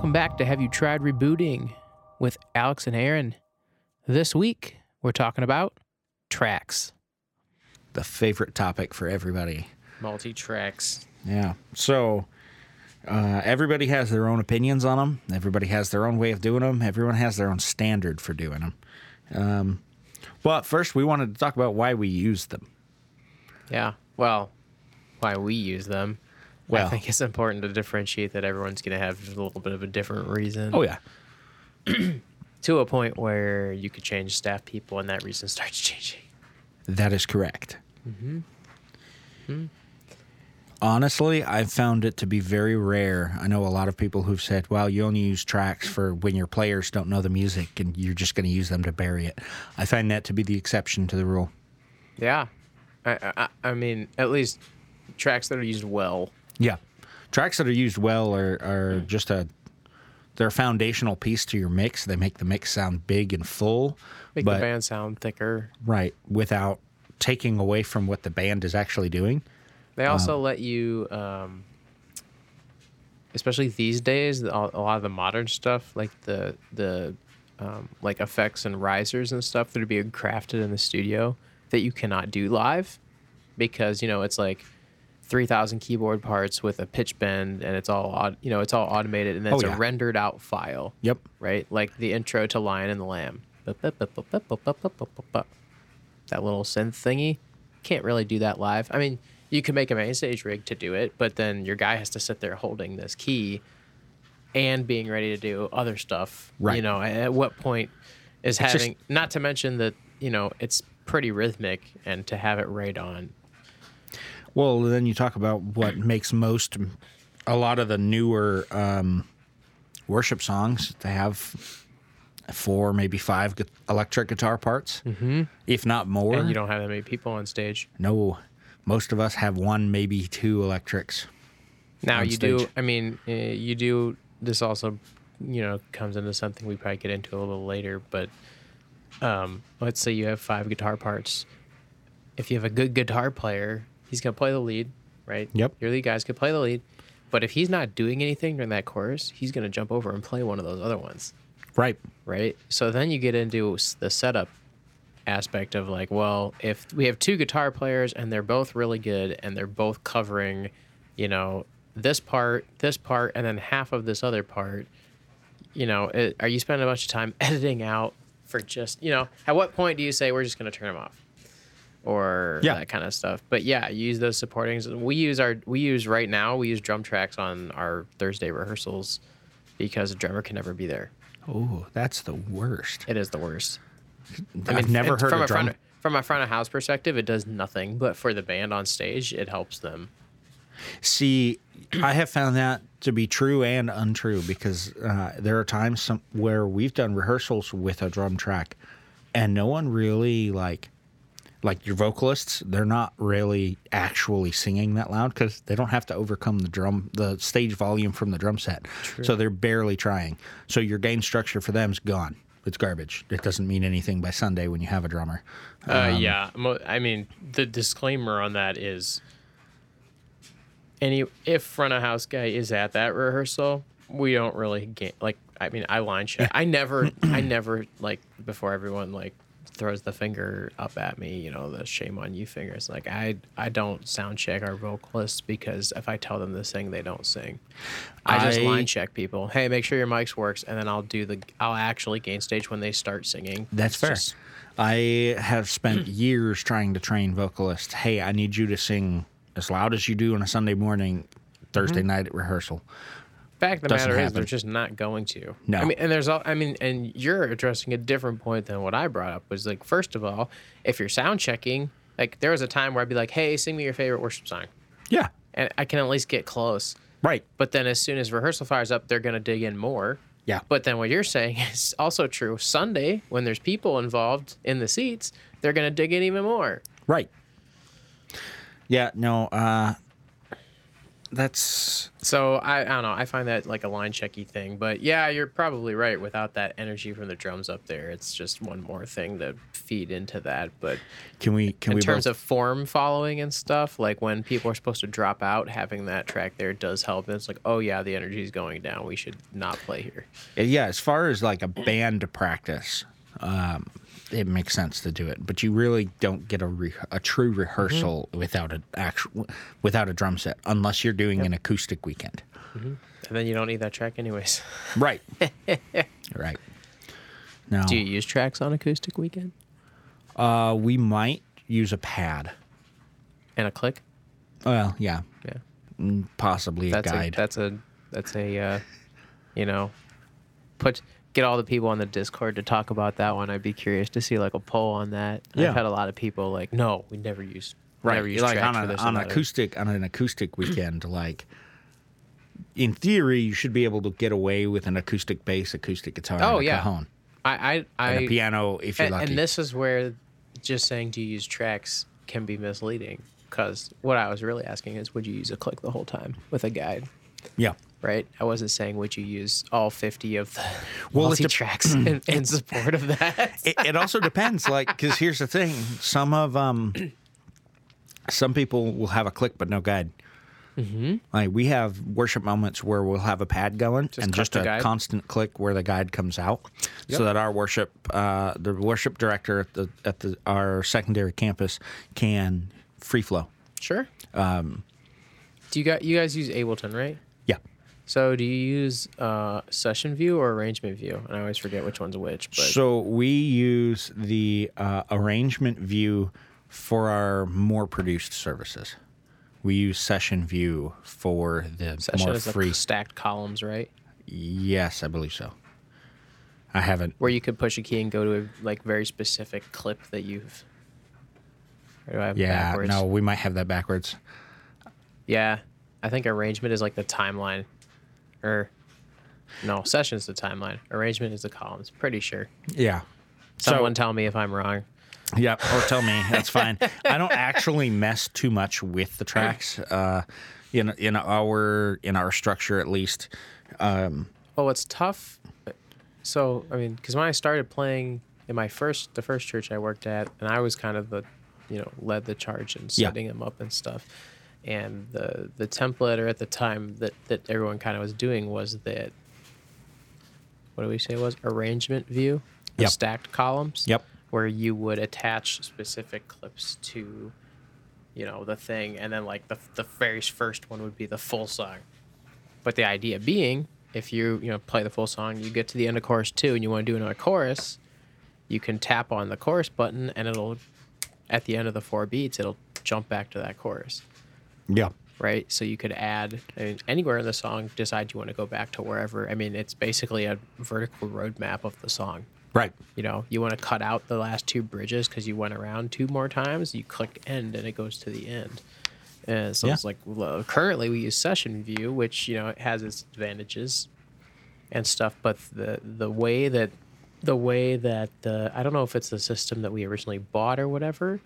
Hey guys, welcome back to Have You Tried Rebooting with Alex and Aaron. This week, we're talking about tracks. the favorite topic for everybody. Multi tracks. Yeah. So uh, everybody has their own opinions on them. Everybody has their own way of doing them. Everyone has their own standard for doing them. Um, but first, we wanted to talk about why we use them. Yeah. Well, why we use them. I think it's important to differentiate that everyone's going to have a little bit of a different reason. Oh yeah. To a point where you could change staff people and that reason starts changing. That is correct. Mm-hmm. Mm-hmm. Honestly, I've found it to be very rare. I know a lot of people who've said, well, you only use tracks for when your players don't know the music and you're just going to use them to bury it. I find that to be the exception to the rule. Yeah. I, I, I mean, at least tracks that are used well. Yeah. Tracks that are used well are, are just a they're a foundational piece to your mix. They make the mix sound big and full. Make but the band sound thicker. right, without taking away from what the band is actually doing. They also let you, um, especially these days, a a lot of the modern stuff, like the the um, like effects and risers and stuff that are being crafted in the studio that you cannot do live because you know it's like. 3000 keyboard parts with a pitch bend and it's all you know it's all automated and then Oh, it's yeah. a rendered out file Yep. right like the intro to lion and the lamb that little synth thingy can't really do that live i mean you can make a MainStage rig to do it but then your guy has to sit there holding this key and being ready to do other stuff Right. you know at what point is just- having not to mention that you know it's pretty rhythmic and to have it right on Well, then you talk about what makes most a lot of the newer um, worship songs. They have four, maybe five gu- electric guitar parts, mm-hmm. if not more. and you don't have that many people on stage no, most of us have one, maybe two electrics. Now you do. I mean, uh, you do. This also, you know, comes into something we probably get into a little later. But um, let's say you have five guitar parts. If you have a good guitar player, he's gonna play the lead, right? Yep. Your lead guy's gonna play the lead. But if he's not doing anything during that chorus, he's gonna jump over and play one of those other ones, Right. right? So then you get into the setup aspect of like, well, if we have two guitar players and they're both really good and they're both covering, you know, this part, this part, and then half of this other part, you know, it, are you spending a bunch of time editing out for just, you know, at what point do you say we're just going to turn them off? Or Yeah. that kind of stuff. But yeah, use those supportings. We use our, we use right now, we use drum tracks on our Thursday rehearsals because a drummer can never be there. Oh, that's the worst. It is the worst. I've never and heard from a a drum. front from a front of house perspective, it does nothing. But for the band on stage, it helps them. See, I have found that to be true and untrue because uh, there are times some, where we've done rehearsals with a drum track, and no one really like, like your vocalists. They're not really actually singing that loud because they don't have to overcome the drum, the stage volume from the drum set. So they're barely trying. So your gain structure for them is gone. It's garbage. It doesn't mean anything by Sunday when you have a drummer. Uh, yeah, I mean the disclaimer on that is any if front of house guy is at that rehearsal, we don't really get like. I mean, I line check. I never, I never like before everyone like throws the finger up at me. You know, the shame on you fingers. Like I, I don't sound check our vocalists because if I tell them to sing, they don't sing. I just line check people. Hey, make sure your mics works, and then I'll do the. I'll actually gain stage when they start singing. That's It's fair. just- I have spent years trying to train vocalists. Hey, I need you to sing as loud as you do on a Sunday morning, Thursday Mm-hmm. night at rehearsal. Fact of the matter is, they're just not going to. No. I mean, and there's all. I mean, and you're addressing a different point than what I brought up. Was like, first of all, if you're sound checking, like there was a time where I'd be like, "Hey, sing me your favorite worship song," Yeah, and I can at least get close. right. But then as soon as rehearsal fires up, they're gonna dig in more. Yeah, But then what you're saying is also true. Sunday, when there's people involved in the seats, they're gonna dig in even more. right. Yeah, no. Uh, that's So I, I don't know. I find that like a line checky thing, but yeah, you're probably right. Without that energy from the drums up there, it's just one more thing to feed into that. But can we can we, in we terms both, of form following and stuff, like when people are supposed to drop out, having that track there does help. It's like, oh yeah, the energy is going down. We should not play here. yeah as far as like a band practice um it makes sense to do it but you really don't get a re- a true rehearsal without an actual without a drum set unless you're doing an acoustic weekend. And then you don't need that track anyways. right. Right. Now Do you use tracks on acoustic weekend? Uh we might use a pad. And a click? well yeah. Yeah, mm, possibly a guide a that's a that's a uh, you know put get all the people on the Discord to talk about that one. I'd be curious to see like a poll on that. Yeah. I've had a lot of people like, no, we never use right never use like on, a, on an acoustic on an acoustic weekend like in theory you should be able to get away with an acoustic bass acoustic guitar Oh, and a yeah. cajon I I, I and a piano if you're and, lucky and this is where just saying do you use tracks can be misleading because what I was really asking is would you use a click the whole time with a guide, yeah right? I wasn't saying would you use all 50 of the Well, multi tracks in, in support of that. it, it also depends like because here's the thing some of um some people will have a click but no guide mm-hmm. like we have worship moments where we'll have a pad going and just a guide. constant click where the guide comes out so that our worship uh the worship director at the at the our secondary campus can free flow Sure. Um, do you got you guys use Ableton, right? So do you use uh, session view or arrangement view? And I always forget which one's which. But so we use the uh, arrangement view for our more produced services we use session view for the session more free like stacked columns, right? Yes, I believe so. I haven't. Where you could push a key and go to a like very specific clip that you've. Or do I have Yeah, backwards? no, we might have that backwards. Yeah, I think arrangement is like the timeline, or no, session is the timeline. Arrangement is the columns. Pretty sure. Yeah. Someone tell me if I'm wrong. Yeah, or tell me. That's fine. I don't actually mess too much with the tracks. Uh, in in our in our structure at least. Um, Well, what's tough. So I mean, because when I started playing in my first, the first church I worked at, and I was kind of the, you know, led the charge Yeah. setting them up and stuff. And the the template, or at the time that that everyone kind of was doing, was that. What do we say it was arrangement view? Yep. Stacked columns. Yep. Where you would attach specific clips to, you know, the thing, and then like the the very first one would be the full song. But the idea being, if you you know play the full song, you get to the end of chorus two, and you want to do another chorus, you can tap on the chorus button, and it'll, at the end of the four beats, it'll jump back to that chorus, yeah. right? So you could add I mean, anywhere in the song, decide you want to go back to wherever. I mean, it's basically a vertical roadmap of the song. Right. You know, you want to cut out the last two bridges because you went around two more times. You click end, and it goes to the end. And so Yeah. it's like well, currently we use session view, which you know it has its advantages and stuff. But the the way that the way that the I don't know if it's the system that we originally bought or whatever,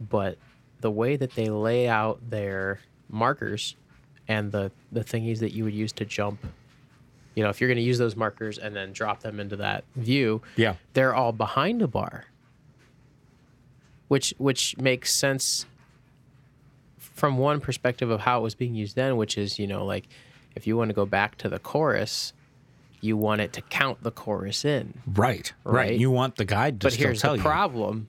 but the way that they lay out their markers and the the thingies that you would use to jump. You know, if you're going to use those markers and then drop them into that view, Yeah. they're all behind a bar which which makes sense from one perspective of how it was being used then which is you know like if you want to go back to the chorus you want it to count the chorus in Right. Right. Right. You want the guide to but here's the problem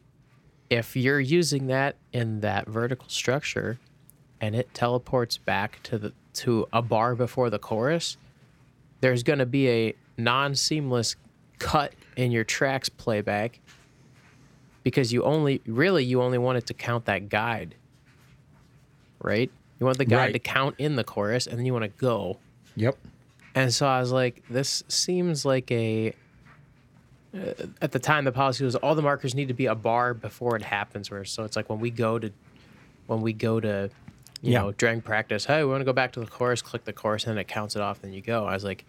if you're using that in that vertical structure and it teleports back to the to a bar before the chorus there's going to be a non-seamless cut in your tracks playback because you only really you only want it to count that guide right you want the guide Right. to count in the chorus and then you want to go Yep. and so I was like, this seems like a. Uh, at the time, the policy was all the markers need to be a bar before it happens. Where so it's like when we go to, when we go to, you Yeah. know, during practice, hey, we want to go back to the chorus. Click the chorus, and then it counts it off. Then you go. I was like,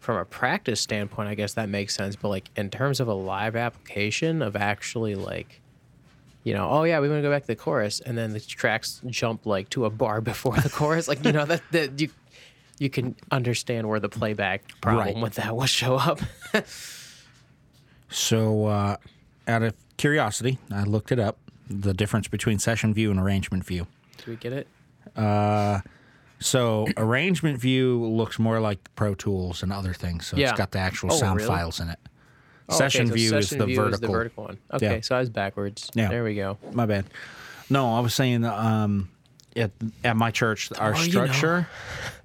from a practice standpoint, I guess that makes sense. But like in terms of a live application of actually like you know, oh yeah, we want to go back to the chorus, and then the tracks jump like to a bar before the chorus, like you know that that you you can understand where the playback problem Right. with that will show up. So, uh, out of curiosity, I looked it up the difference between session view and arrangement view. Do we get it? So, arrangement view looks more like Pro Tools and other things. So, Yeah. it's got the actual Oh, sound really? files in it. Oh, okay, session so view is the view vertical. vertical one. Okay, Yeah. so I was backwards. Yeah. There we go. My bad. No, I was saying um, at at my church, our more you know. structure,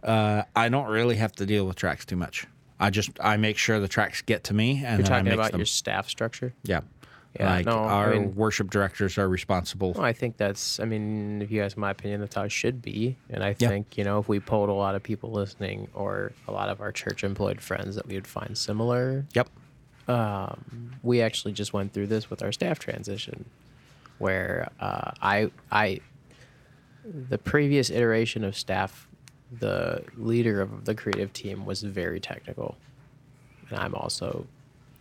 uh, I don't really have to deal with tracks too much. I just I make sure the tracks get to me, and You're I talking about them. your staff structure. yeah. Yeah, like no, I our mean- worship directors are responsible. Well, I think that's. I mean, if you ask my opinion, that's how it should be. And I Yeah. think you know, if we polled a lot of people listening, or a lot of our church-employed friends, that we would find similar. Yep. We actually just went through this with our staff transition, where uh, I, I, the previous iteration of staff, the leader of the creative team was very technical, and I'm also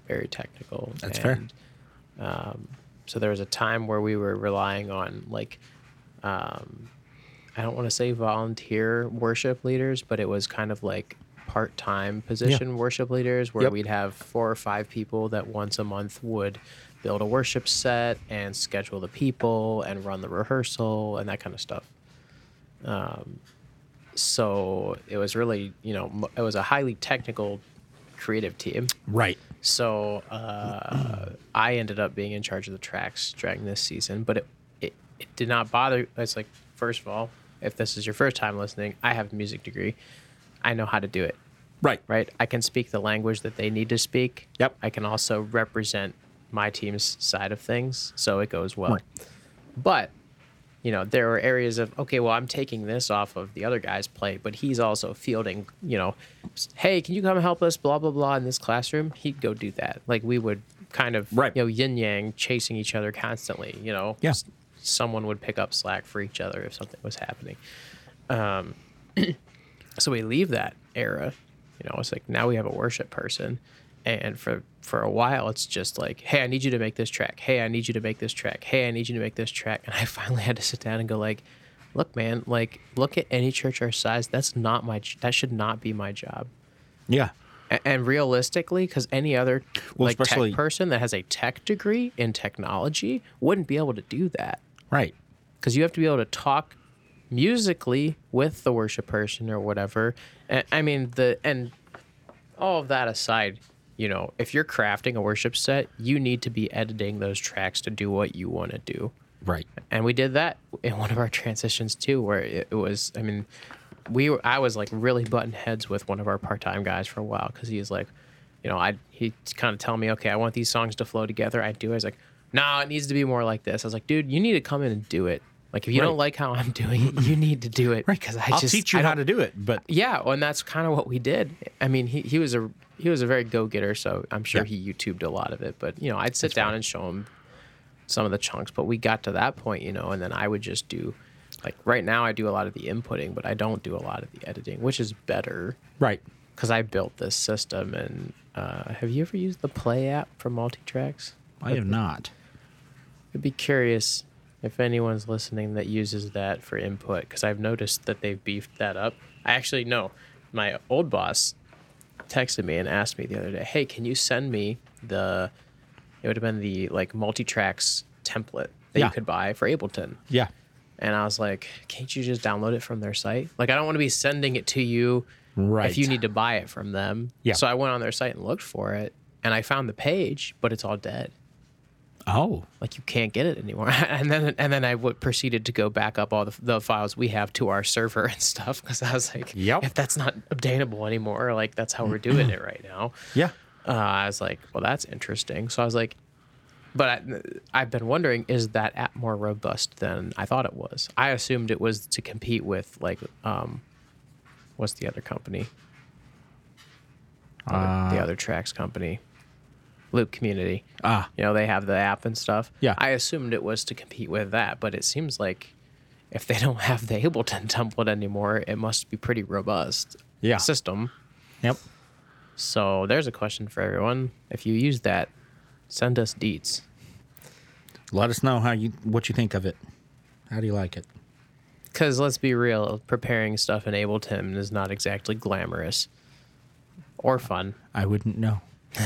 very technical. That's fair. and, Um, so there was a time where we were relying on like, um, I don't want to say volunteer worship leaders, but it was kind of like part-time position worship leaders where Yep. we'd have four or five people that once a month would build a worship set and schedule the people and run the rehearsal and that kind of stuff. Um, so it was really, you know, it was a highly technical creative team. Right. So uh, I ended up being in charge of the tracks during this season, but it, it, it did not bother. It's like, first of all, if this is your first time listening, I have a music degree. I know how to do it, Right. right? I can speak the language that they need to speak. Yep. I can also represent my team's side of things, so it goes well. Right. But you know, there were areas of okay, well, I'm taking this off of the other guy's plate, but he's also fielding. You know, hey, can you come help us? Blah blah blah in this classroom. He'd go do that. Like we would kind of Right. you know yin yang chasing each other constantly. You know, Yeah. Someone would pick up slack for each other if something was happening. Um, so we leave that era. You know, it's like now we have a worship person, and for for a while it's just like, hey, I need you to make this track. Hey, I need you to make this track. Hey, I need you to make this track. And I finally had to sit down and go like, look, man, like look at any church our size. That's not my. That should not be my job. Yeah. And realistically, because any other Well, like tech person that has a tech degree in technology wouldn't be able to do that Right. because you have to be able to talk musically with the worship person or whatever. And, I mean the and all of that aside, you know, if you're crafting a worship set, you need to be editing those tracks to do what you want to do. Right. And we did that in one of our transitions too, where it, was. I mean, we were, I was like really button heads with one of our part time guys for a while because he's like, you know, I he kind of telling me, okay, I want these songs to flow together. I do. I was like, no, it needs to be more like this. I was like, dude, you need to come in and do it. Like, if you don't like how I'm doing it, you need to do it right. because I I'll just teach you how to do it, but yeah, well, and that's kind of what we did. I mean, he, he was a he was a very go getter, so I'm sure Yeah. he YouTubed a lot of it. But you know, I'd sit down and show him some of the chunks. But we got to that point, you know, and then I would just do like right now I do a lot of the inputting, but I don't do a lot of the editing, which is better right. because I built this system. And uh, have you ever used the Play app for multi tracks? I have not. I'd be curious if anyone's listening that uses that for input because I've noticed that they've beefed that up. I actually know my old boss texted me and asked me the other day, "Hey, can you send me the? It would have been the like multi tracks template that Yeah. you could buy for Ableton." Yeah. And I was like, "Can't you just download it from their site? Like, I don't want to be sending it to you Right. if you need to buy it from them." Yeah. So I went on their site and looked for it, and I found the page, but it's all dead Oh. like you can't get it anymore. And then and then i w- proceeded to go back up all the, the files we have to our server and stuff because i was like Yep. if that's not obtainable anymore like that's how we're doing it right now. Yeah. uh, i was like well that's interesting. So i was like but I, i've been wondering is that app more robust than i thought it was? I assumed it was to compete with like um what's the other company? Other- the other tracks company loop community Ah. you know they have the app and stuff Yeah. i assumed it was to compete with that but it seems like if they don't have the ableton template anymore it must be pretty robust Yeah. system Yep. so there's a question for everyone if you use that send us deets Let us know how you what you think of it. How do you like it? Because let's be real, preparing stuff in Ableton is not exactly glamorous or fun. I wouldn't know.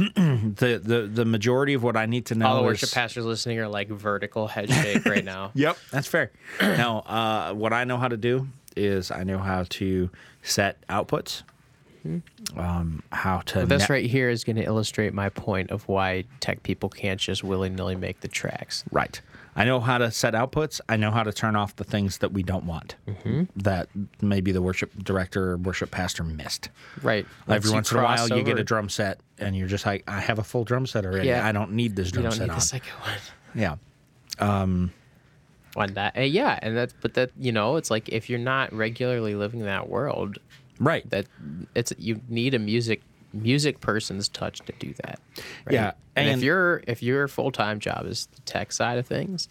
the, the the majority of what I need to know All the is worship pastors listening are like vertical head shake right now. Yep, that's fair. now, uh, what I know how to do is I know how to set outputs, um, how to This net- right here is going to illustrate my point of why tech people can't just willy nilly make the tracks. right. I know how to set outputs. I know how to turn off the things that we don't want that maybe the worship director or worship pastor missed. Right. Every once in a while, you get a drum set, and you're just like, I have a full drum set already. Yeah. I don't need this drum You don't set need on. the second one. Yeah. Um, on that, yeah, and that, but that, you know, it's like if you're not regularly living that world, Right. that it's you need a music music person's touch to do that. right? Yeah, and, and- if your if your full time job is the tech side of things,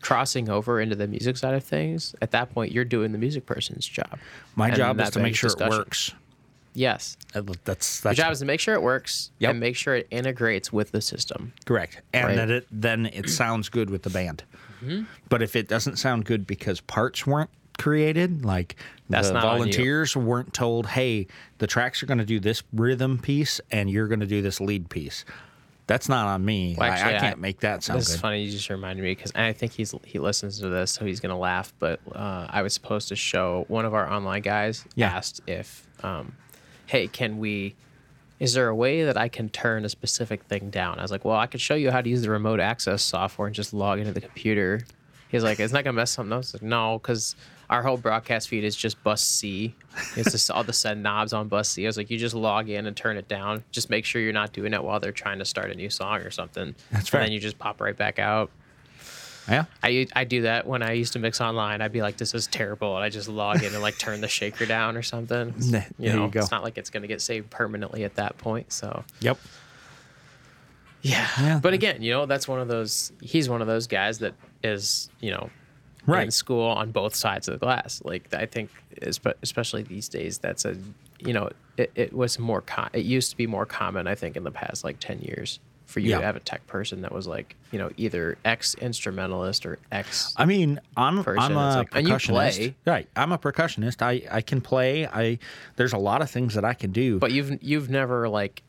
crossing over into the music side of things, at that point you're doing the music person's job. My And job is to make sure discussion. it works. Yes, Uh, That's your job is to make sure it works Yep. and make sure it integrates with the system. Correct. And Right. that it then it sounds good with the band. Mm-hmm. But if it doesn't sound good because parts weren't created, like That's the not volunteers weren't told, "Hey, the tracks are going to do this rhythm piece and you're going to do this lead piece." That's not on me. Well, I- actually, I, I- can't make that sound This is good. funny. You just reminded me because I think he's he listens to this, so he's gonna laugh. But uh, I was supposed to show one of our online guys Yeah. asked if, um, hey, can we? Is there a way that I can turn a specific thing down? I was like, well, I could show you how to use the remote access software and just log into the computer. He's like, it's not gonna mess something up. I was like, no, because our whole broadcast feed is just bus C. It's just all the set knobs on bus C. I was like, you just log in and turn it down. Just make sure you're not doing it while they're trying to start a new song or something. That's right. And then you just pop right back out. Yeah. I I do that when I used to mix online. I'd be like, "This is terrible," and I just log in and like turn the shaker down or something. There You know, you it's not like it's gonna get saved permanently at that point. So Yep. yeah. Yeah. But again, you know, that's one of those. He's one of those guys that is, you know, in school on both sides of the glass. Like I think, espe- especially these days, that's a, you know, it, it was more. Com- it used to be more common. I think in the past like ten years for you Yeah. to have a tech person that was like, you know, either ex instrumentalist or ex. I mean, I'm person. I'm a like- percussionist. Right. I'm a percussionist. I I can play. I there's a lot of things that I can do. but you've you've never like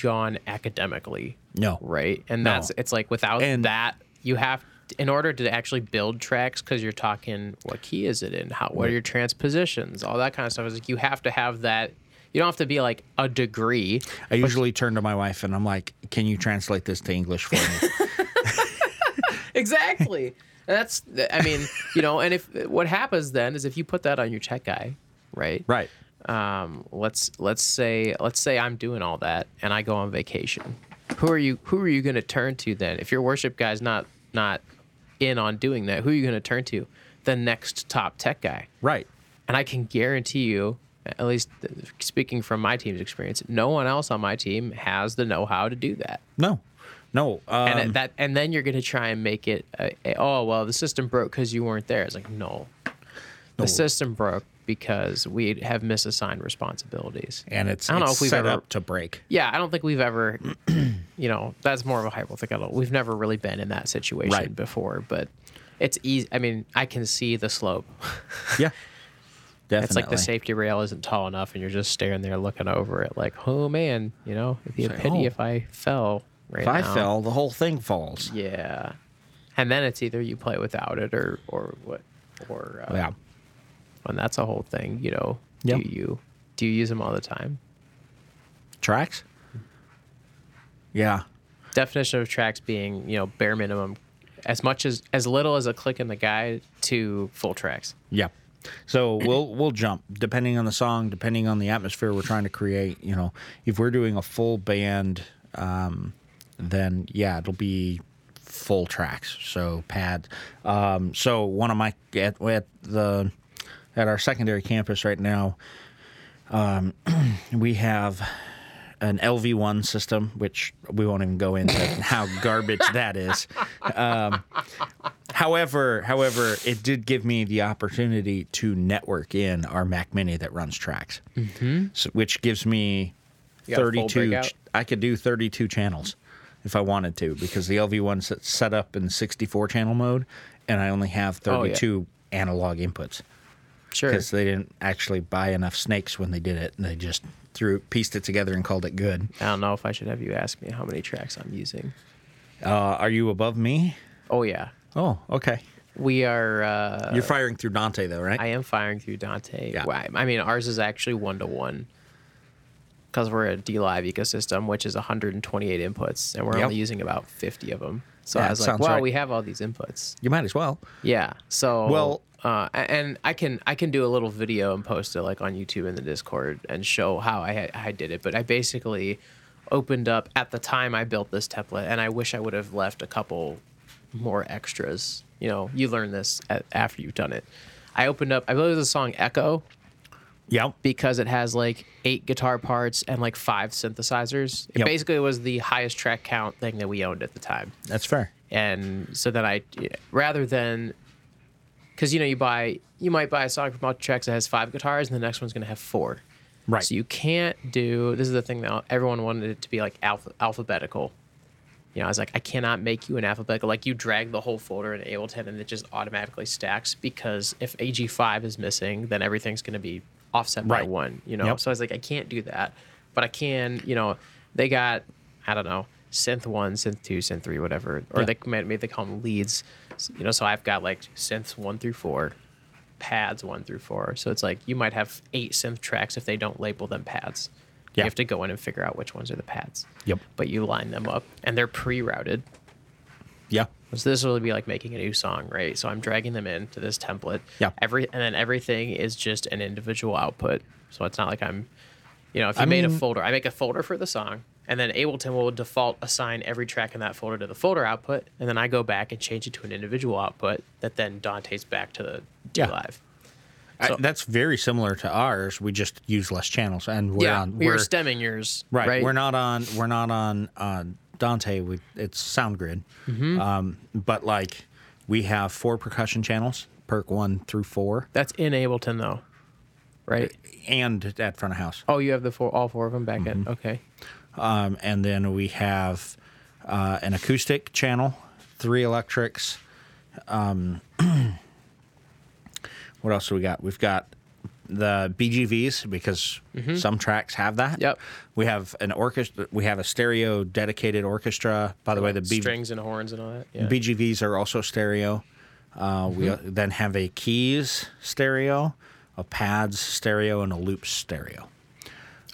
gone academically no. right and No. that's it's like without And- that you have in order to actually build tracks because you're talking what key is it in how what are your transpositions all that kind of stuff is like you have to have that you don't have to be like a degree I usually turn to my wife and I'm like, "Can you translate this to English for me?" exactly and that's i mean you know and if what happens then is if you put that on your tech guy right right. um, let's let's say let's say I'm doing all that and I go on vacation. Who are you who are you going to turn to then? If your worship guy's not not in on doing that, who are you going to turn to? The next top tech guy. Right. And I can guarantee you, at least speaking from my team's experience, no one else on my team has the know-how to do that. No. No. Um, And that and then you're going to try and make it a, a- oh well the system broke because you weren't there. It's like no. The system broke because we have misassigned responsibilities. and it's, I don't know if we've set ever- up to break. Yeah, I don't think we've ever, you know, that's more of a hypothetical. We've never really been in that situation Right. before, but it's easy. I mean, I can see the slope. Yeah. Definitely. It's like the safety rail isn't tall enough, and you're just staring there looking over it, like, oh man, you know, it'd be a pity oh. if I fell right If I fell, the whole thing falls. Yeah, and then it's either you play without it or or what or uh, Yeah. and that's a whole thing. You know, Yep. do you do you use them all the time? Tracks? Yeah. definition of tracks being you know bare minimum as much as as little as a click in the guide to full tracks Yeah. So we'll we'll jump depending on the song, depending on the atmosphere we're trying to create. You know, if we're doing a full band, um, then yeah, it'll be full tracks. So pads. Um, so one of my at, at the at our secondary campus right now, um, we have an LV1 system, which we won't even go into how garbage that is. Um, however, however, it did give me the opportunity to network in our Mac Mini that runs tracks, mm-hmm. so, which gives me You got a full 32. ch- I could do 32 channels if I wanted to because the LV1's set- set up in 64 channel mode and I only have Oh, yeah. 32 analog inputs Sure. because they didn't actually buy enough snakes when they did it and they just threw pieced it together and called it good. I don't know if I should have you ask me how many tracks I'm using. Uh, are you above me? Oh yeah, Oh, okay. we are. Uh, You're firing through Dante though, right? I am firing through Dante. Yeah. Well, I I mean, ours is actually one to one because we're a dLive ecosystem, which is 128 inputs, and we're Yep. only using about 50 of them. So Yeah, I was like, sounds well, right. we have all these inputs. you might as well. Yeah. So Well- uh, and I can I can do a little video and post it like on YouTube and the Discord and show how I I did it. But I basically opened up at the time I built this template, and I wish I would have left a couple more extras. You know, you learn this at, after you've done it. I opened up. I believe the song Echo Yep. because it has like eight guitar parts and like five synthesizers. It Yep. basically was the highest track count thing that we owned at the time That's fair. and so then I rather than because you know you buy you might buy a song from Multi Tracks that has five guitars and the next one's going to have four. Right. So you can't do this is the thing that everyone wanted it to be like alpha, alphabetical. You know, I was like, I cannot make you an alphabetical. Like you drag the whole folder in Ableton and it just automatically stacks because if AG5 is missing, then everything's going to be offset by one. You know, Yep. so I was like, I can't do that, but I can. You know, they got I don't know synth one, synth two, synth three, whatever, or Yeah. they maybe they call them leads. You know, so I've got like synths one through four, pads one through four. So it's like you might have eight synth tracks if they don't label them pads. Yeah. You have to go in and figure out which ones are the pads. Yep. But you line them up and they're pre-routed. Yeah. So this will be like making a new song, right? So I'm dragging them into this template. Yeah. Every and then everything is just an individual output. So it's not like I'm, you know, if you I made a folder, I make a folder for the song, and then Ableton will default assign every track in that folder to the folder output, and then I go back and change it to an individual output that then Dante's back to the Yeah. live. I- that's very similar to ours. We just use less channels, and we're yeah, on. we we're are stemming yours, right, right? We're not on. We're not on uh, Dante. We it's SoundGrid, Mm-hmm. um, but like we have four percussion channels, perk one through four, That's in Ableton though, right? and at front of house. Oh, you have the four, all four of them back Mm-hmm. in. Okay. Um, and then we have uh, an acoustic channel, three electrics. Um, what else do we got? We've got the BGVs because some tracks have that. Yep. We have an orchestra. We have a stereo dedicated orchestra. By the way, the B- strings and horns and all that. Yeah. BGVs are also stereo. Uh, We Mm-hmm. then have a keys stereo, a pads stereo, and a loop stereo.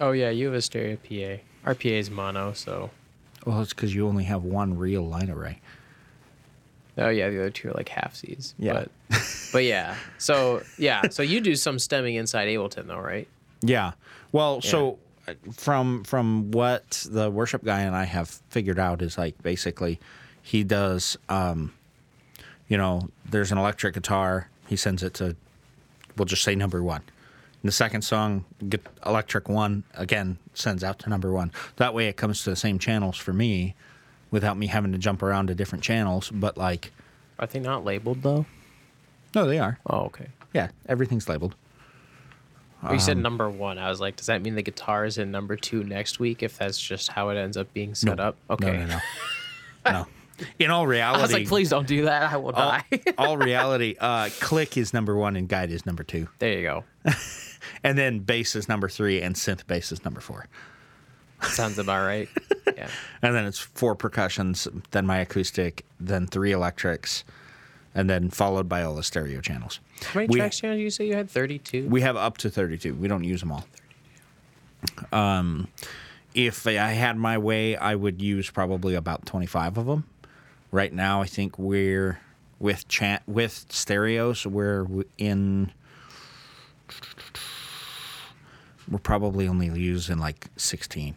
oh yeah, you have a stereo PA. Our PA is mono, so Well, it's because you only have one real line array. Oh yeah, the other two are like half C's. Yeah. But, but yeah. So yeah. So you do some stemming inside Ableton though, right? Yeah. Well, so uh, from from what the worship guy and I have figured out is like basically he does um you know, there's an electric guitar, he sends it to we'll just say number 1. And the second song, electric 1 again sends out to number 1. That way it comes to the same channels for me without me having to jump around to different channels, but like Are they not labeled though? no, they are. Oh okay. Yeah, everything's labeled. Well, you said number one. I was like, does that mean the guitar is in number two next week? If that's just how it ends up being set up, okay. No, no, no. no. In all reality, I was like, please don't do that. I will all, die. all reality, uh, click is number one and guide is number two. there you go. And then bass is number three and synth bass is number four. Sounds about right. Yeah. And then it's four percussions, then my acoustic, then three electrics, and then followed by all the stereo channels. How many We- tracks channels you say you had? Thirty-two. We have up to 32. We don't use them all. Um, if I had my way, I would use probably about 25 of them. Right now, I think we're with chat with stereos. We're in. We're probably only using like 16.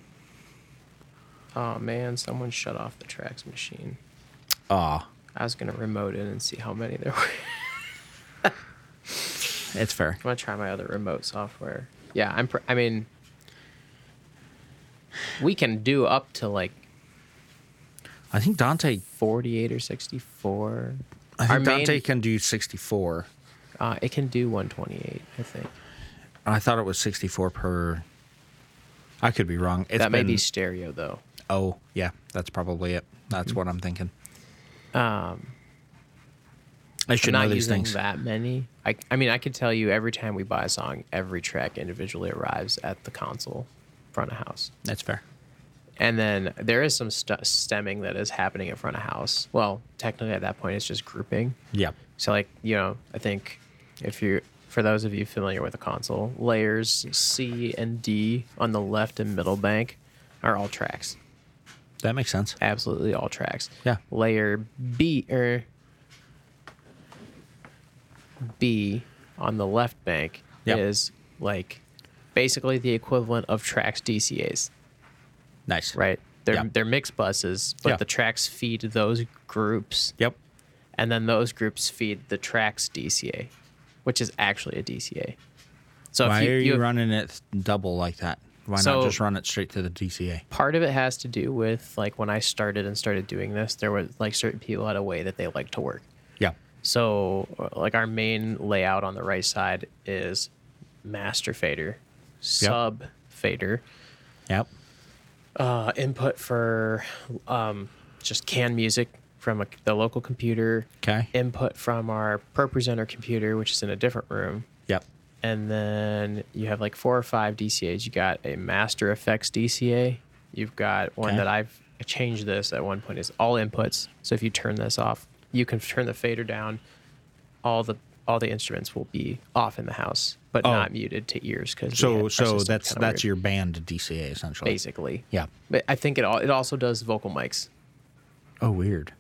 Oh man, someone shut off the tracks machine. Ah, I was gonna remote in and see how many there were. it's fair. I'm gonna try my other remote software. Yeah, I'm. Pr- I mean, we can do up to like I think Dante. 48 or 64. I Our think Dante main- can do 64. Uh, it can do 128, I think. I thought it was 64 per. I could be wrong. It's that may been- be stereo though. Oh, yeah, that's probably it. That's what I'm thinking. Um, I should know not these using things. that many. I, I mean, I could tell you every time we buy a song, every track individually arrives at the console front of house. That's fair. And then there is some st- stemming that is happening in front of house. Well, technically at that point, it's just grouping. Yeah. So, like, you know, I think if you're, for those of you familiar with a console, layers C and D on the left and middle bank are all tracks. That makes sense. Absolutely all tracks. Yeah. Layer B, or B on the left bank Yep. is like basically the equivalent of tracks DCAs, Nice. right? They're, Yeah. they're mixed buses, but Yeah. the tracks feed those groups Yep. and then those groups feed the tracks DCA, which is actually a DCA. So Why if you, are you, you running it double like that? Why So- not just run it straight to the DCA? part of it has to do with like when I started and started doing this, there was like certain people had a way that they like to work. Yeah. So like our main layout on the right side is master fader, sub fader, Yep. uh, input for um, just canned music from a, the local computer, Okay. input from our ProPresenter computer, which is in a different room, Yep. And then you have like four or five DCAs. You got a Master Effects DCA. You've got one Okay. that I've changed this at one point is all inputs. So if you turn this off, you can turn the fader down. All the all the instruments will be off in the house, but Oh. not muted to ears because So uh, so that's that's your band DCA essentially. basically. Yeah. But I think it all it also does vocal mics. Oh, weird.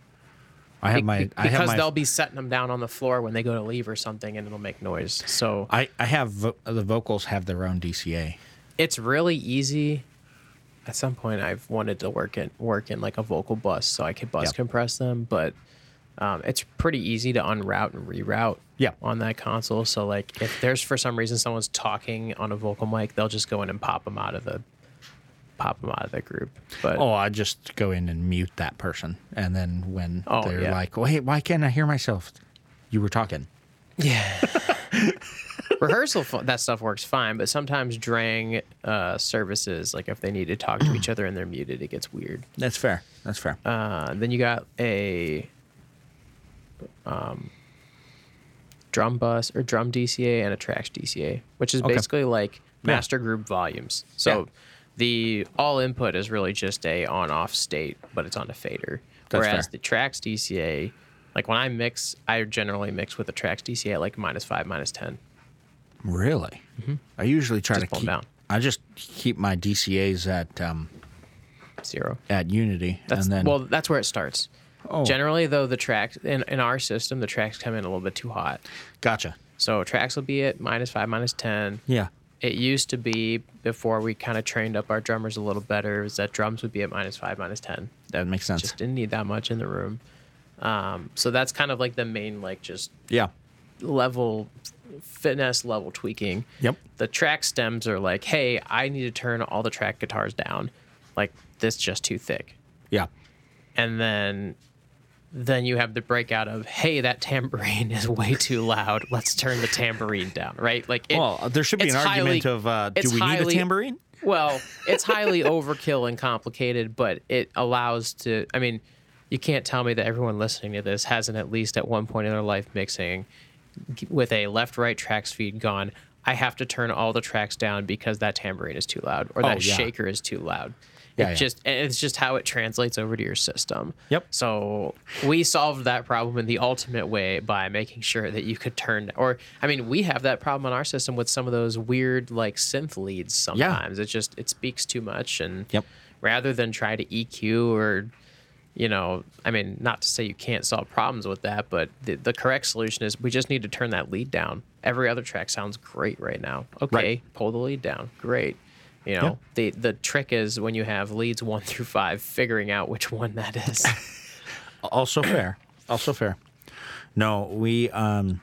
I have my be- I have because my they'll be setting them down on the floor when they go to leave or something, and it'll make noise. So I I have vo- the vocals have their own DCA. it's really easy. At some point, I've wanted to work in work in like a vocal bus so I could bus Yep. compress them, but um, it's pretty easy to unroute and reroute. Yeah. on that console. So like, if there's for some reason someone's talking on a vocal mic, they'll just go in and pop them out of the pop them out of the group. But Oh, I just go in and mute that person, and then when Oh, they're yeah. like, "Wait, why can't I hear myself?" You were talking. Yeah. Rehearsal, that stuff works fine, but sometimes during uh, services, like if they need to talk to each other and they're muted, it gets weird. That's fair. That's fair. Uh, then you got a um, drum bus or drum DCA and a tracks DCA, which is Okay. basically like Yeah. master group volumes. So Yeah. The all input is really just a on off state, but it's on a fader. That's Whereas fair. the tracks DCA, like when I mix, I generally mix with the tracks DCA like minus five, minus 10. Really? I usually try Just to keep. down. I just keep my DCA's at um, Zero. at Unity, That's and then well, that's where it starts. Oh. Generally, though, the tracks in, in our system, the tracks come in a little bit too hot. gotcha. So tracks will be at minus five, minus ten. Yeah. It used to be before we kind of trained up our drummers a little better. Is that drums would be at minus five, minus ten. That makes sense. Just didn't need that much in the room. Um, so that's kind of like the main like just yeah. level fitness level tweaking. Yep. The track stems are like, hey, I need to turn all the track guitars down. Like this just too thick. Yeah. and then then you have the breakout of hey that tambourine is way too loud let's turn the tambourine down right like it, well, there should be an it's argument of uh, do we need highly- a tambourine? well it's highly overkill and complicated but it allows to i mean you can't tell me that everyone listening to this hasn't at least at one point in their life mixing with a left right tracks feed gone i have to turn all the tracks down because that tambourine is too loud or that Oh, yeah. shaker is too loud Yeah, it yeah. just it's just how it translates over to your system Yep. so we solved that problem in the ultimate way by making sure that you could turn or I mean we have that problem on our system with some of those weird like synth leads sometimes. It just it speaks too much and Yep. rather than try to EQ or you know, I mean, not to say you can't solve problems with that, but the, the correct solution is we just need to turn that lead down. Every other track sounds great right now. Okay, Right. pull the lead down. Great. You know, the the trick is when you have leads one through five, figuring out which one that is. Also fair. Also fair. No, we um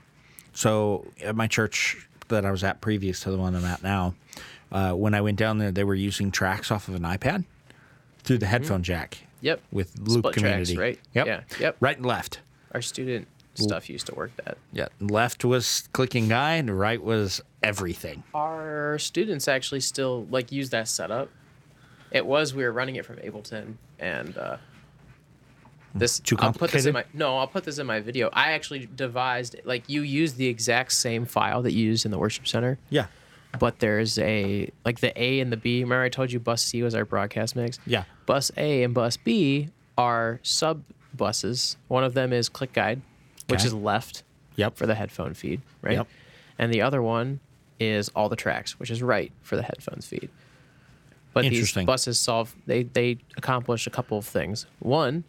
so at my church that I was at previous to the one I'm at now, uh, when I went down there they were using tracks off of an iPad through the headphone jack Yep. with Loop Split tracks, Community. right? Yep. Yeah. Yep. Right and left. Our student stuff used to work that. Yeah. Left was clicking guide, and right was everything. Our students actually still like use that setup. It was we were running it from Ableton, and uh, this Too I'll put this in my complicated? no. I'll put this in my video. I actually devised like you use the exact same file that you used in the worship center, Yeah. but there's a like the A and the B. Remember I told you bus C was our broadcast mix. Yeah. Bus A and bus B are sub buses. One of them is click guide, which is left Yep. for the headphone feed, right? Yep. And the other one is all the tracks, which is right for the headphones feed. But these buses solve they they accomplish a couple of things. One,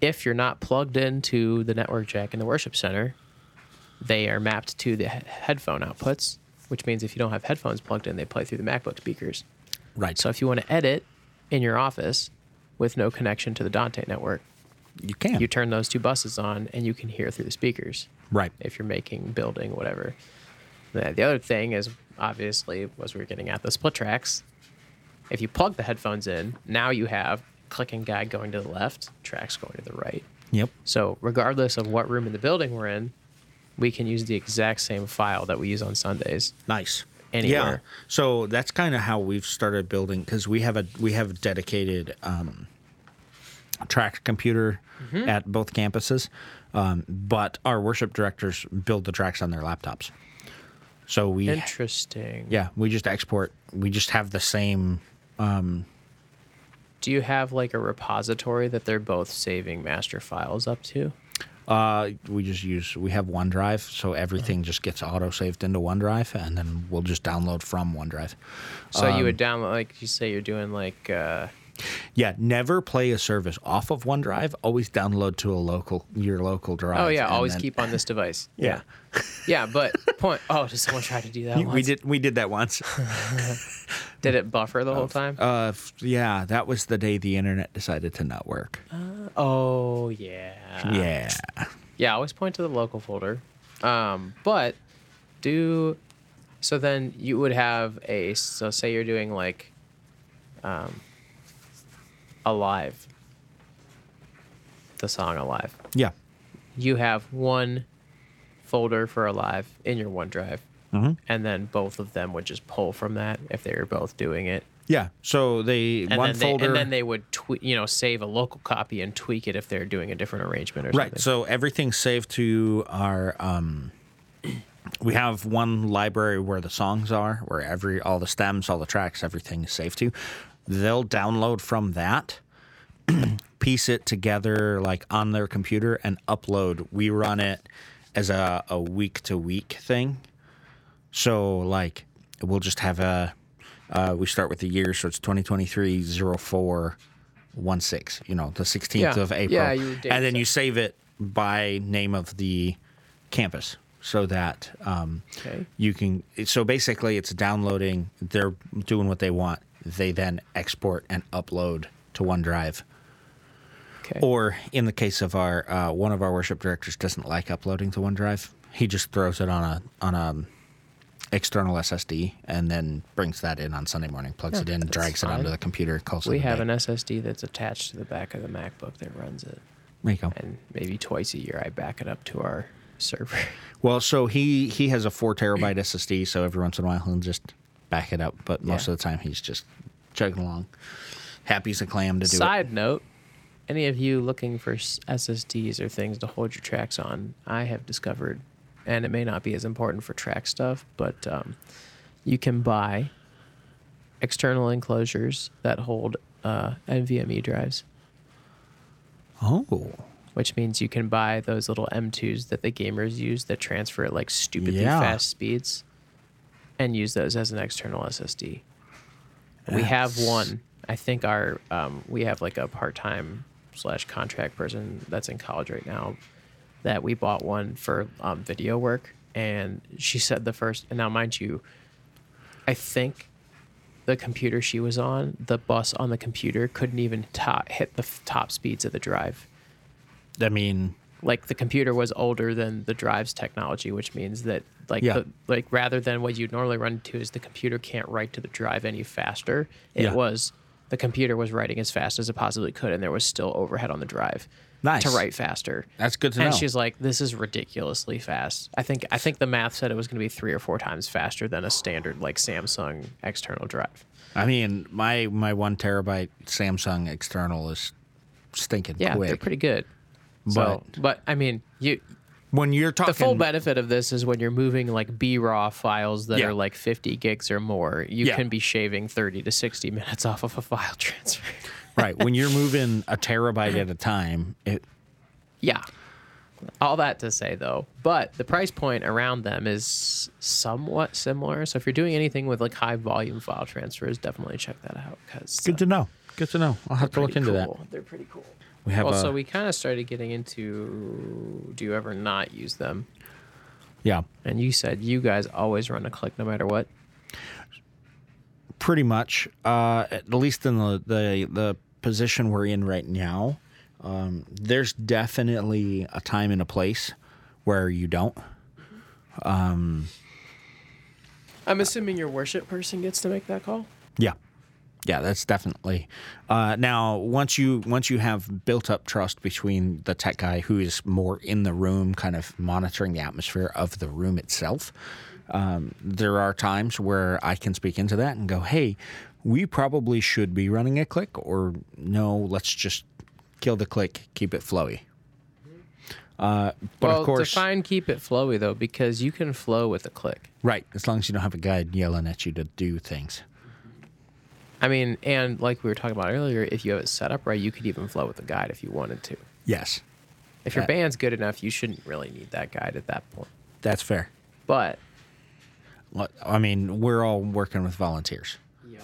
if you're not plugged into the network jack in the worship center, they are mapped to the he- headphone outputs, which means if you don't have headphones plugged in, they play through the MacBook speakers. Right. So if you want to edit in your office with no connection to the Dante network, you can. you turn those two buses on and you can hear through the speakers right. if you're making, building, whatever. The, the other thing is obviously was we are getting at the split tracks. If you plug the headphones in, now you have click and guide going to the left, tracks going to the right. Yep. So regardless of what room in the building we're in, we can use the exact same file that we use on Sundays. Nice. Anywhere. Yeah. So that's kind of how we've started building because we have a we have dedicated um, track computer Mm-hmm. at both campuses, um, but our worship directors build the tracks on their laptops. So we Interesting. yeah we just export. We just have the same. Do you have like a repository that they're both saving master files up to? Uh, we just use we have OneDrive, so everything just gets auto saved into OneDrive, and then we'll just download from OneDrive. So you Um, would download like you say you're doing like uh Yeah, never play a service off of OneDrive. Always download to a local your local drive. Oh yeah, always then- keep on this device. Yeah. Yeah, but point. Oh, did someone try to do that? We once? did we did that once. Did it buffer the whole time? Uh, yeah, that was the day the internet decided to not work. oh yeah. yeah, Yeah. Always point to the local folder. Um, but do so. Then you would have a. So say you're doing like, um, alive. The song alive. yeah, You have one folder for alive in your OneDrive. Mm-hmm. And then both of them would just pull from that if they were both doing it. yeah. So they and one then they, folder. and then they would tweak, you know, save a local copy and tweak it if they're doing a different arrangement or right. something. Right. So everything's saved to our. Um, we have one library where the songs are, where every all the stems, all the tracks, everything is saved to. They'll download from that, piece it together like on their computer, and upload. We run it as a, a week to week thing. So like we'll just have a uh, we start with the year, so it's 2023 04 16, you know, the 16th Yeah. of April. Yeah, you and then it. you save it by name of the campus so that um, Okay. you can. So basically, it's downloading, they're doing what they want. They then export and upload to OneDrive. Okay. Or in the case of our uh, one of our worship directors doesn't like uploading to OneDrive, he just throws it on a on a um, external SSD and then brings that in on Sunday morning, plugs Yeah, it in, drags it onto the computer, calls we it. a have day. an SSD that's attached to the back of the MacBook that runs it. There you go. And maybe twice a year I back it up to our server. Well, so he he has a four terabyte SSD, so every once in a while he'll just back it up, but most Yeah. of the time he's just chugging along, happy as a clam to do it. Side note, any of you looking for SSDs or things to hold your tracks on, I have discovered, and it may not be as important for track stuff, but um, you can buy external enclosures that hold uh, NVMe drives, Oh, which means you can buy those little M2s that the gamers use that transfer at like stupidly Yeah. fast speeds and use those as an external SSD. We have one. I think our um, we have like a part time slash contract person that's in college right now that we bought one for um, video work, and she said the first. And now, mind you, I think the computer she was on, the bus on the computer couldn't even top, hit the f- top speeds of the drive. I mean, Like the computer was older than the drive's technology, which means that like Yeah. the, like rather than what you'd normally run into is the computer can't write to the drive any faster. It Yeah. was the computer was writing as fast as it possibly could, and there was still overhead on the drive Nice. to write faster. That's good to and know. And she's like, "This is ridiculously fast." I think I think the math said it was going to be three or four times faster than a standard like Samsung external drive. I mean, my my one terabyte Samsung external is stinking Yeah, quick. they're pretty good. So, but I mean, you when you're talking the full benefit of this is when you're moving like B raw files that Yeah. are like 50 gigs or more, you Yeah. can be shaving 30 to 60 minutes off of a file transfer. right when you're moving a terabyte at a time, it yeah. All that to say though, but the price point around them is somewhat similar. So if you're doing anything with like high volume file transfers, definitely check that out because good uh, to know. Good to know. I'll have to look into that. They're pretty cool. We have Also, a, we kind of started getting into do you ever not use them? yeah, And you said you guys always run a click no matter what. pretty much. Uh, at least in the the the position we're in right now, um, there's definitely a time and a place where you don't. I'm assuming your worship person gets to make that call. Yeah, yeah, that's definitely. Uh, now, once you once you have built up trust between the tech guy who is more in the room, kind of monitoring the atmosphere of the room itself, um, there are times where I can speak into that and go, "Hey, we probably should be running a click," or "No, let's just kill the click, keep it flowy." Uh, but well, of course, define keep it flowy though, because you can flow with a click. right? As long as you don't have a guide yelling at you to do things. I mean, and like we were talking about earlier, if you have it set up right, you could even flow with the guide if you wanted to. Yes, If your band's good enough, you shouldn't really need that guide at that point. that's fair. But Well, I mean, we're all working with volunteers. Yep.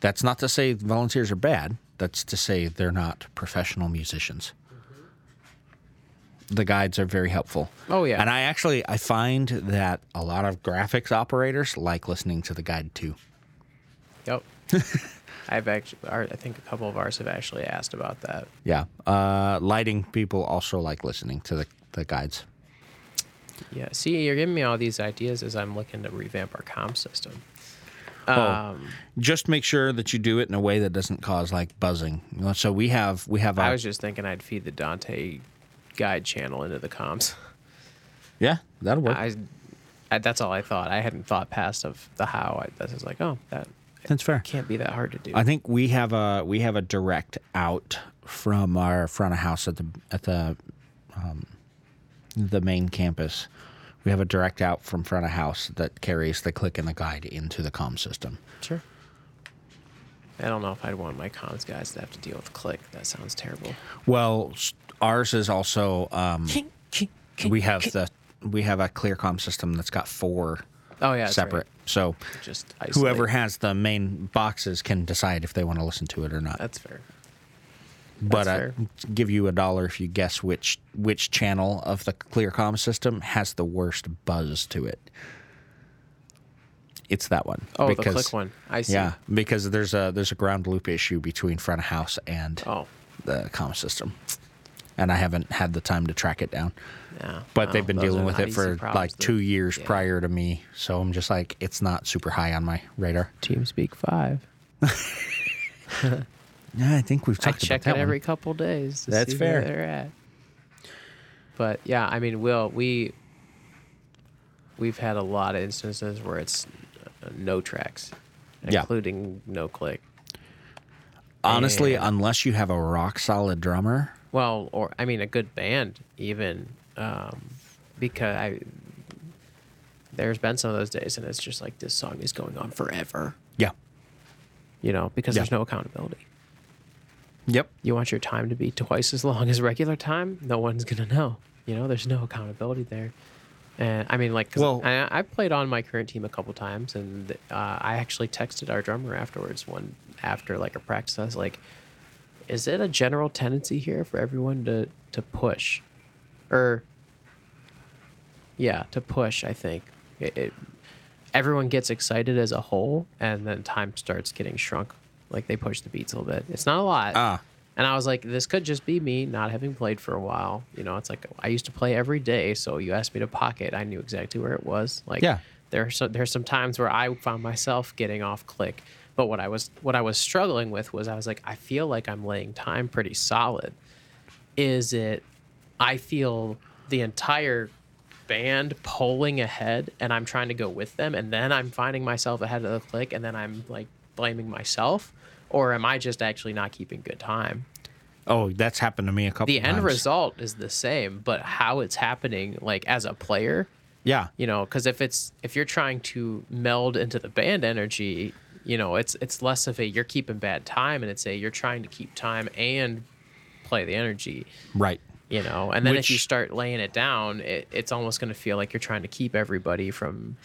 That's not to say volunteers are bad. That's to say they're not professional musicians. Mm-hmm. The guides are very helpful. Oh, yeah. And I actually I find that a lot of graphics operators like listening to the guide too. Yep. I've actually, I think a couple of ours have actually asked about that. Yeah. Uh, lighting people also like listening to the, the guides. Yeah. See, you're giving me all these ideas as I'm looking to revamp our comm system. Oh. Um, Just make sure that you do it in a way that doesn't cause like buzzing. So we have we have I a- was just thinking I'd feed the Dante guide channel into the comms. yeah that'll work. I, I, that's all I thought. I hadn't thought past of the how. I, was like, oh, that That's fair. It can't be that hard to do. I think we have a we have a direct out from our front of house at the at the um, the main campus. We have a direct out from front of house that carries the click and the guide into the comm system. sure. I don't know if I'd want my comms guys to have to deal with click. That sounds terrible. Well, ours is also um, we have the we have a ClearCom system that's got four Oh yeah, separate. Right. So Just whoever has the main boxes can decide if they want to listen to it or not. That's fair. but I uh, fair. give you a dollar if you guess which which channel of the ClearCom system has the worst buzz to it. It's that one. Oh, the click one. I see. Yeah, because there's a there's a ground loop issue between front of house and Oh, the com system, and I haven't had the time to track it down. Yeah. But Well, they've been dealing with it for like two years yeah. prior to me, so I'm just like it's not super high on my radar. TeamSpeak five. Yeah, I think we've I talked check about that it every one. couple days. To That's see fair. Where they're at. But yeah, I mean, Will, we we've had a lot of instances where it's uh, no tracks, Yeah. including no click. Honestly, And- unless you have a rock solid drummer, Well, or I mean, a good band even, um, because I there's been some of those days, and it's just like this song is going on forever, yeah, you know, because Yeah. there's no accountability. yep, You want your time to be twice as long as regular time? No one's gonna know. You know, there's no accountability there. And I mean, like, 'cause Well- I, I played on my current team a couple times, and uh, I actually texted our drummer afterwards. One after like a practice, I was like, "Is it a general tendency here for everyone to to push, or yeah, to push?" I think it, it everyone gets excited as a whole, and then time starts getting shrunk. Like they push the beats a little bit. It's not a lot. Ah. And I was like, this could just be me not having played for a while. You know, it's like I used to play every day, so you asked me to pocket, I knew exactly where it was. Like, Yeah. There, are so there's some times where I found myself getting off click But what I was what I was struggling with was I was like, I feel like I'm laying time pretty solid. Is it I feel the entire band pulling ahead and I'm trying to go with them and then I'm finding myself ahead of the click and then I'm like blaming myself? Or am I just actually not keeping good time? Oh, that's happened to me a couple The times. The end result is the same, but how it's happening, like as a player, Yeah. you know because if it's if you're trying to meld into the band energy you know it's it's less of a you're keeping bad time and it's a you're trying to keep time and play the energy Right. You know and then if you start laying it down it, it's almost going to feel like you're trying to keep everybody from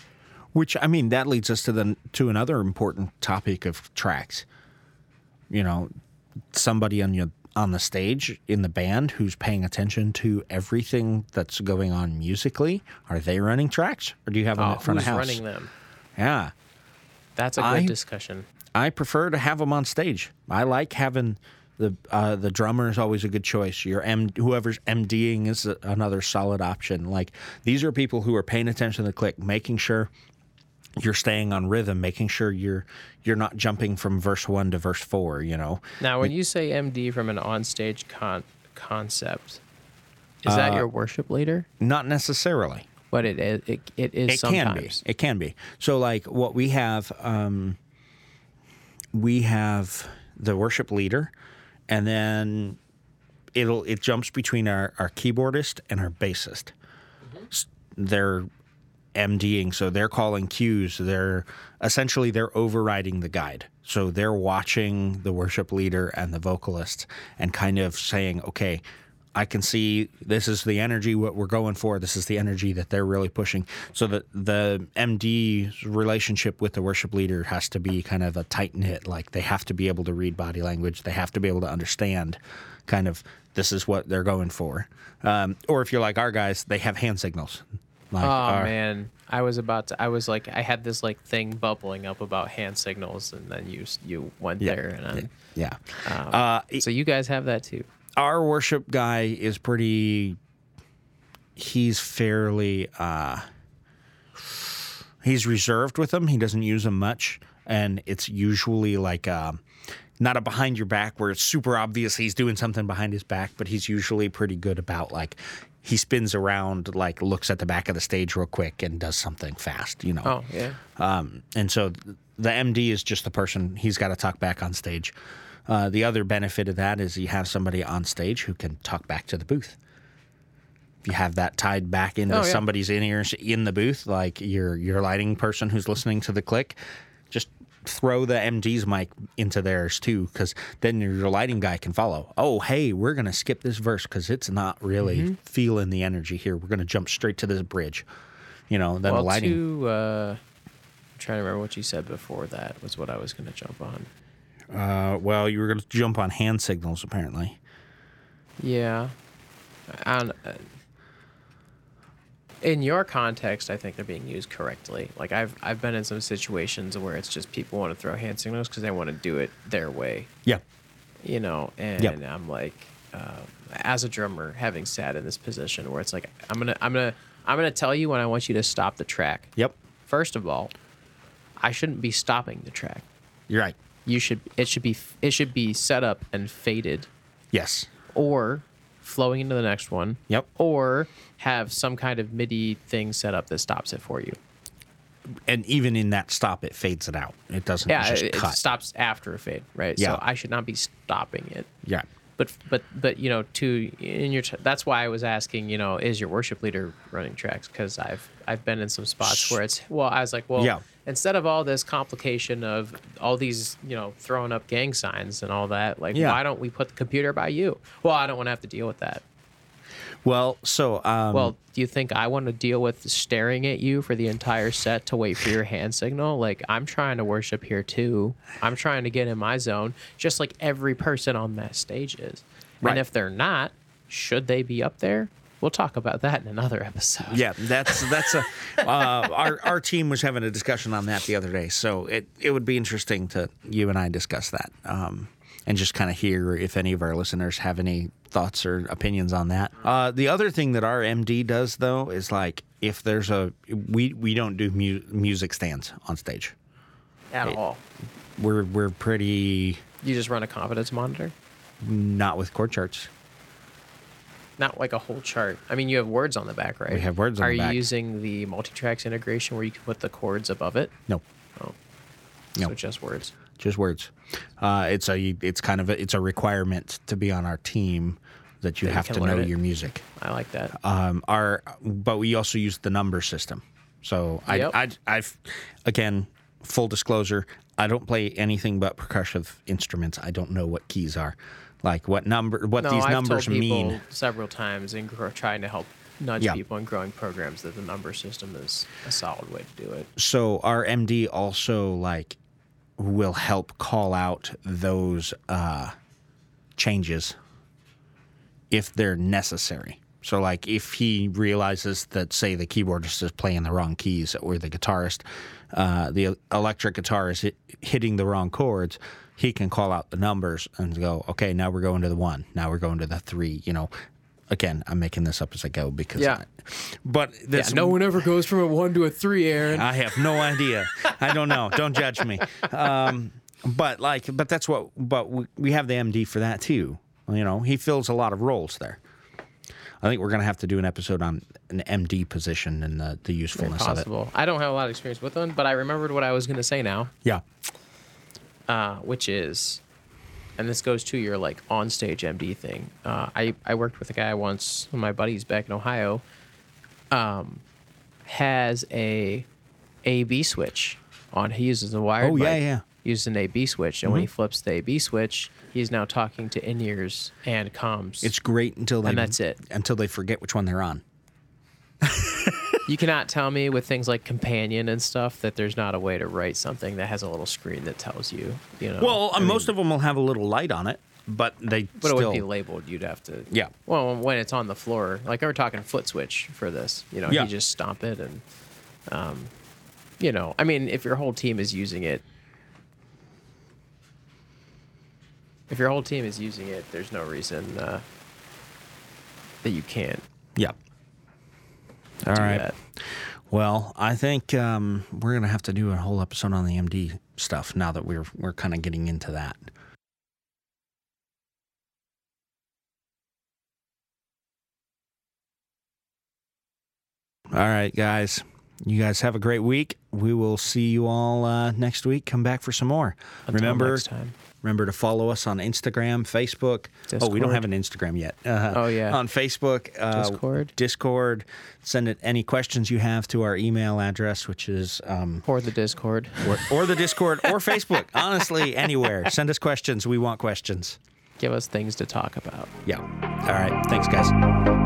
Which I mean, that leads us to the to another important topic of tracks. You know, somebody on your on the stage in the band who's paying attention to everything that's going on musically. Are they running tracks, or do you have them oh, at front who's of house? running them Yeah, that's a good I- discussion I prefer to have them on stage. I like having the uh, the drummer is always a good choice. Your M whoever's MDing is a, another solid option. Like these are people who are paying attention to the click, making sure you're staying on rhythm, making sure you're you're not jumping from verse one to verse four. You know, now when you say md from an onstage con- concept is that Uh, your worship leader not necessarily. but it is it, it is It can be. It can be. So like what we have, um, we have the worship leader, and then it'll it jumps between our our keyboardist and our bassist. Mm-hmm. S- They're MDing, so they're calling cues. They're essentially they're overriding the guide. So they're watching the worship leader and the vocalist and kind of saying, okay, I can see this is the energy what we're going for. This is the energy that they're really pushing. So that the MD's relationship with the worship leader has to be kind of a tight knit. Like they have to be able to read body language. They have to be able to understand kind of this is what they're going for. Um, or if you're like our guys, they have hand signals. Like Oh our- man, I was about to. I was like, I had this like thing bubbling up about hand signals, and then you you went Yeah, there, and I'm, Yeah. um, Uh, so you guys have that too. Our worship guy is pretty he's fairly uh he's reserved with them he doesn't use them much. And it's usually like uh not a behind your back where it's super obvious he's doing something behind his back but he's usually pretty good about like he spins around like looks at the back of the stage real quick and does something fast you know? Oh yeah, um, and so the MD is just the person he's got to talk back on stage. Uh, the other benefit of that is you have somebody on stage who can talk back to the booth. If you have that tied back into Oh, yeah. somebody's in ears in the booth, like your your lighting person who's listening to the click, just throw the MD's mic into theirs too, because then your lighting guy can follow. Oh, hey, we're gonna skip this verse because it's not really Mm-hmm. feeling the energy here. We're gonna jump straight to this bridge. You know, then well, the lighting. to uh, I'm trying to remember what you said before that was what I was going to jump on. Uh, well, you were going to jump on hand signals, apparently. Yeah, don't, uh, in your context, I think they're being used correctly. Like I've I've been in some situations where it's just people want to throw hand signals because they want to do it their way. Yeah. you know and Yep. i'm like uh, as a drummer having sat in this position where it's like i'm gonna i'm gonna i'm gonna tell you when i want you to stop the track Yep. first of all i shouldn't be stopping the track You're right. You should it should be it should be set up and faded Yes. or flowing into the next one Yep. or have some kind of midi thing set up that stops it for you And even in that stop, it fades it out. It doesn't yeah just it, it cut. stops after a fade right Yeah. so i should not be stopping it Yeah. but but but you know to in your that's why i was asking you know is your worship leader running tracks because i've i've been in some spots where it's well i was like well Yeah. Instead of all this complication of all these you know throwing up gang signs and all that like Yeah. why don't we put the computer by you? Well i don't want to have to deal with that. Well, so um, well do you think i want to deal with staring at you for the entire set to wait for your hand signal? Like i'm trying to worship here too. I'm trying to get in my zone just like every person on that stage is. Right. and if they're not should they be up there we'll talk about that in another episode yeah, that's that's a uh, our our team was having a discussion on that the other day. So it it would be interesting to you and I discuss that. Um, and just kind of hear if any of our listeners have any thoughts or opinions on that. Uh, the other thing that our MD does though is like if there's a we we don't do mu- music stands on stage. at all we're we're pretty You just run a confidence monitor, not with chord charts. Not like a whole chart. I mean, you have words on the back, right? We have words on Are the back. you using the multi-tracks integration where you can put the chords above it? No, Oh, No. so just words. just words. Uh, it's a it's kind of a, it's a requirement to be on our team that you That have can to know it. your music. I like that. um, our but we also use the number system. So Yep. I, I I've again full disclosure, I don't play anything but percussive instruments. I don't know what keys are, like what number what no, these I've numbers told people mean. several times in gr- trying to help nudge Yeah. people in growing programs that the number system is a solid way to do it. So our MD also like will help call out those uh, changes if they're necessary. So like if he realizes that say the keyboardist is playing the wrong keys or the guitarist, uh, the electric guitar is hit, hitting the wrong chords, he can call out the numbers and go, okay, now we're going to the one, now we're going to the three. You know, again, I'm making this up as I go because, Yeah. I, but No one ever goes from a one to a three, Aaron. I have no idea. I don't know. Don't judge me. Um, but like, but that's what. But we, we have the MD for that too. You know, he fills a lot of roles there. I think we're gonna have to do an episode on an MD position and the, the usefulness of it. Possible. I don't have a lot of experience with one, but I remembered what I was going to say now, Yeah. Uh, which is, and this goes to your like on stage MD thing. Uh, I I worked with a guy once, one of my buddies back in Ohio, um, has a A B switch on. He uses a wired. Oh, yeah, mic, yeah. Mm-hmm. Uses an A B switch, and when he flips the A B switch, he's now talking to in ears and comms. It's great until they And that's it. Until they forget which one they're on. You cannot tell me with things like companion and stuff that there's not a way to write something that has a little screen that tells you, you know. Well, I mean, most of them will have a little light on it, but they but it wouldn't be labeled. You'd have to. Yeah. Well, when it's on the floor, like we're talking foot switch for this, you know, Yeah. you just stomp it and, um, you know, I mean, if your whole team is using it, if your whole team is using it, there's no reason uh, that you can't yeah. All right. that. Well, I think um, we're gonna have to do a whole episode on the MD stuff now that we're we're kind of getting into that. All right, guys. You guys have a great week. We will see you all uh, next week. Come back for some more. Until remember. Remember to follow us on Instagram, Facebook. Oh, we don't have an Instagram yet. Uh, Oh, yeah. on Facebook, uh, Discord. Discord. Send it any questions you have to our email address, which is um, Or the Discord. or, or the Discord or Facebook. Honestly, anywhere. Send us questions. We want questions. Give us things to talk about. Yeah. All right. Thanks, guys.